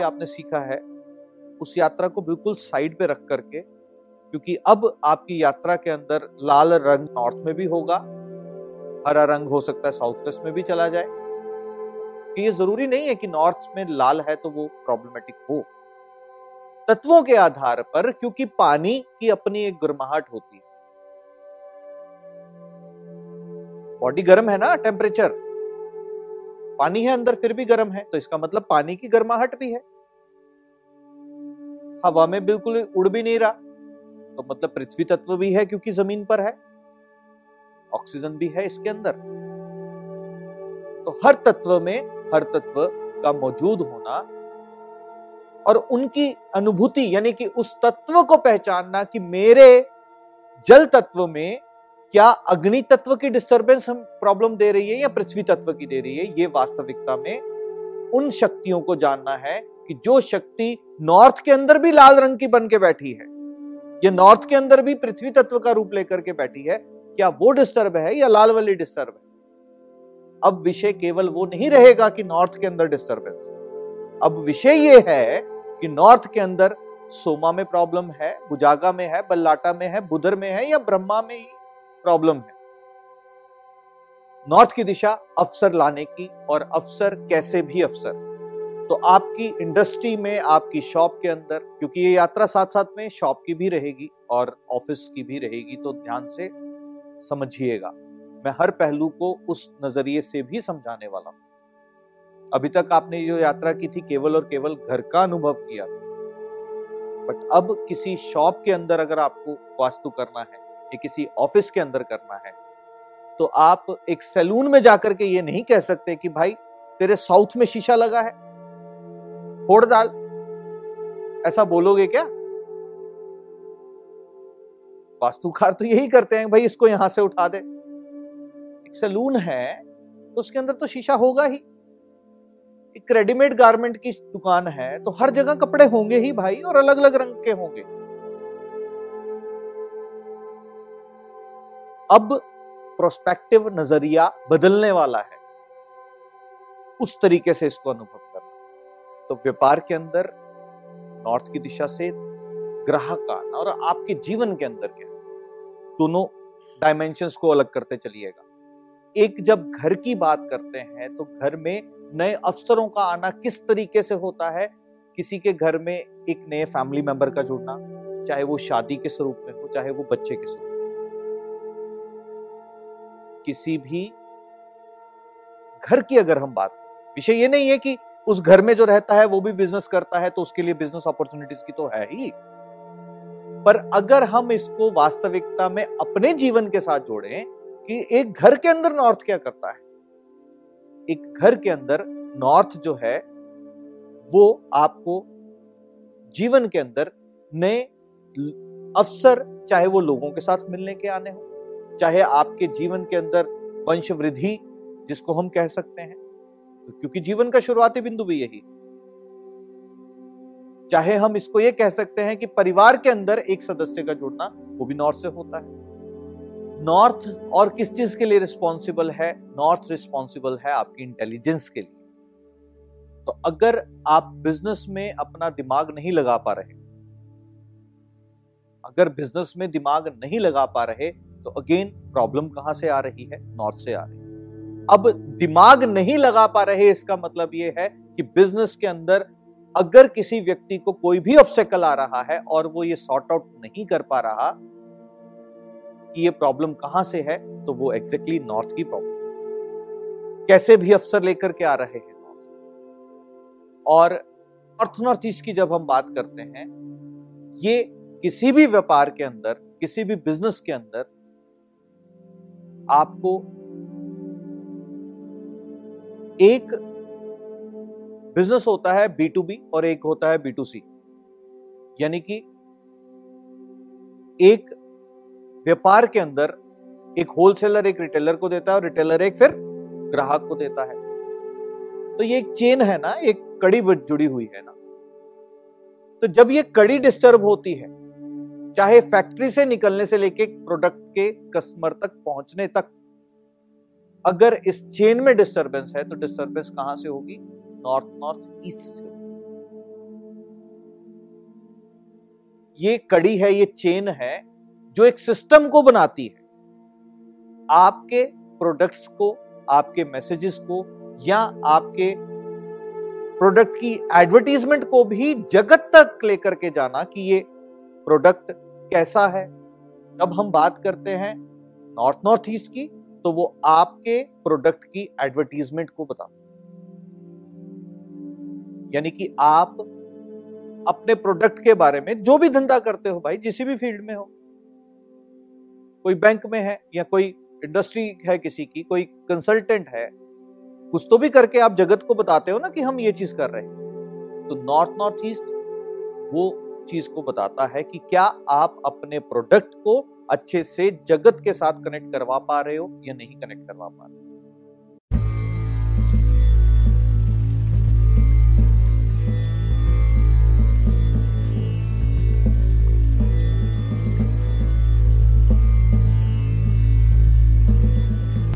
आपने सीखा है, उस यात्रा को बिल्कुल साइड पे रख करके, क्योंकि अब आपकी यात्रा के अंदर लाल रंग नॉर्थ में भी होगा, हरा रंग हो सकता है साउथ वेस्ट में भी चला जाए। कि ये ज़रूरी नहीं है कि नॉर्थ में लाल है तो वो प्रॉब्लमेटिक हो। तत्वों के आधार पर, क्योंकि पानी की अपनी एक गर्माहट होती है। बॉडी गर्म है ना टेम्परेचर पानी है, अंदर फिर भी गर्म है। तो इसका मतलब पानी की गर्माहट भी है। हवा में बिल्कुल उड़ भी नहीं रहा। तो मतलब पृथ्वी तत्व भी है क्योंकि ज़मीन पर है। ऑक्सीजन भी है इसके अंदर। तो हर तत्व में, हर तत्व का मौजूद होना और उनकी अनुभूति, यानी कि उस तत्व को पहचानना कि मेरे जल तत्व में क्या अग्नि तत्व की डिस्टरबेंस हम प्रॉब्लम दे रही है या पृथ्वी तत्व की दे रही है? ये वास्तविकता में उन शक्तियों को जानना है कि जो शक्ति नॉर्थ के अंदर भी लाल रंग की बन के बैठी है, या नॉर्थ के अंदर भी पृथ्वी तत्व का रूप लेकर के बैठी है, क्या वो डिस्टर्ब है या लाल वाली डिस्टर्ब है? अब विषय केवल वो नहीं रहेगा कि नॉर्थ के अंदर डिस्टर्बेंस अब विषय ये है कि नॉर्थ के अंदर सोमा में प्रॉब्लम है बुजागा में है, बल्लाटा में है, बुधर में है या ब्रह्मा में ही प्रॉब्लम है। नॉर्थ की दिशा अफसर लाने की और अफसर कैसे भी अफसर। तो आपकी इंडस्ट्री में, आपकी शॉप के अंदर, क्योंकि ये यात्रा साथ साथ में शॉप की भी रहेगी और ऑफ़िस की भी रहेगी तो ध्यान से समझिएगा। मैं हर पहलू को उस नज़रिए से भी समझाने वाला हूँ। अभी तक आपने जो यात्रा की थी, केवल और केवल घर का अनुभव किया। बट अब किसी शॉप के अंदर अगर आपको वास्तु करना है या किसी ऑफ़िस के अंदर करना है। तो आप एक सैलून में जाकर के ये नहीं कह सकते कि भाई, तेरे साउथ में शीशा लगा है। फोड़ डाल। ऐसा बोलोगे क्या? वास्तुकार तो यही करते हैं, भाई, इसको यहाँ से उठा दे। एक सैलून है तो उसके अंदर तो शीशा होगा ही। एक रेडीमेड गारमेंट की दुकान है तो हर जगह कपड़े होंगे ही भाई, और अलग अलग रंग के होंगे। अब प्रोस्पेक्टिव नज़रिया बदलने वाला है। उस तरीके से इसको अनुभव करना। तो व्यापार के अंदर, नॉर्थ की दिशा से ग्राहक का और आपके जीवन के अंदर क्या दोनों डायमेंशंस को अलग करते चलिएगा। एक जब घर की बात करते हैं तो घर में नए अवसरों का आना किस तरीके से होता है? किसी के घर में एक नए फैमिली मेंबर का जुड़ना, चाहे वो शादी के स्वरूप में हो, चाहे वो बच्चे के स्वरूप किसी भी घर की अगर हम बात करें, विषय ये नहीं है कि उस घर में जो रहता है वो भी बिज़नेस करता है तो उसके लिए बिज़नेस अपॉर्चुनिटीज़ की तो है ही। पर अगर हम इसको वास्तविकता में अपने जीवन के साथ जोड़ें कि एक घर के अंदर नॉर्थ क्या करता है, एक घर के अंदर नॉर्थ जो है, वो आपको जीवन के अंदर नए अवसर, चाहे वो लोगों के साथ मिलने के आने हो चाहे आपके जीवन के अंदर वंश वृद्धि जिसको हम कह सकते हैं तो क्योंकि जीवन का शुरुआती बिंदु भी यही। चाहे हम इसको ये कह सकते हैं कि परिवार के अंदर एक सदस्य का जुड़ना, वो भी नॉर्थ से होता है। नॉर्थ और किस चीज़ के लिए रिस्पॉन्सिबल है? नॉर्थ रिस्पॉन्सिबल है आपकी इंटेलिजेंस के लिए। तो अगर आप बिज़नेस में अपना दिमाग नहीं लगा पा रहे, अगर बिज़नेस में दिमाग नहीं लगा पा रहे तो अगेन प्रॉब्लम कहाँ से आ रही है? नॉर्थ से आ रही है। अब दिमाग नहीं लगा पा रहे, इसका मतलब यह है कि बिज़नेस के अंदर अगर किसी व्यक्ति को कोई भी ऑब्स्टेकल आ रहा है और वो ये सॉर्ट आउट नहीं कर पा रहा कि ये प्रॉब्लम कहाँ से है तो वो एग्जैक्टली exactly नॉर्थ की प्रॉब्लम कैसे भी अफसर लेकर के आ रहे हैं और नॉर्थ नॉर्थ ईस्ट की जब हम बात करते हैं, ये किसी भी व्यापार के अंदर, किसी भी बिज़नेस के अंदर आपको एक बिज़नेस होता है बी टू बी और एक होता है बी टू सी यानी कि एक व्यापार के अंदर एक होलसेलर एक रिटेलर को देता है और रिटेलर एक फिर ग्राहक को देता है। तो ये एक चेन है ना, एक कड़ी जुड़ी हुई है ना। तो जब ये कड़ी डिस्टर्ब होती है चाहे फैक्ट्री से निकलने से लेके प्रोडक्ट के कस्टमर तक पहुँचने तक, अगर इस चेन में डिस्टरबेंस है तो डिस्टरबेंस कहाँ से होगी? नॉर्थ नॉर्थ ईस्ट से ये कड़ी है, ये चेन है, जो एक सिस्टम को बनाती है। आपके प्रोडक्ट्स को, आपके मैसेजेस को, या आपके प्रोडक्ट की एडवर्टीजमेंट को भी जगत तक लेकर के जाना कि ये प्रोडक्ट कैसा है? जब हम बात करते हैं? नॉर्थ नॉर्थ ईस्ट की तो वो आपके प्रोडक्ट की एडवर्टीजमेंट को बता। यानी कि आप अपने प्रोडक्ट के बारे में जो भी धंधा करते हो भाई, जिस भी फ़ील्ड में हो। कोई बैंक में है या कोई इंडस्ट्री है किसी की, कोई कंसल्टेंट है, कुछ तो भी करके आप जगत को बताते हो ना कि हम ये चीज़ कर रहे हैं। तो नॉर्थ नॉर्थ ईस्ट, वो चीज़ को बताता है कि क्या आप अपने प्रोडक्ट को अच्छे से जगत के साथ कनेक्ट करवा पा रहे हो या नहीं कनेक्ट करवा पा रहे हो।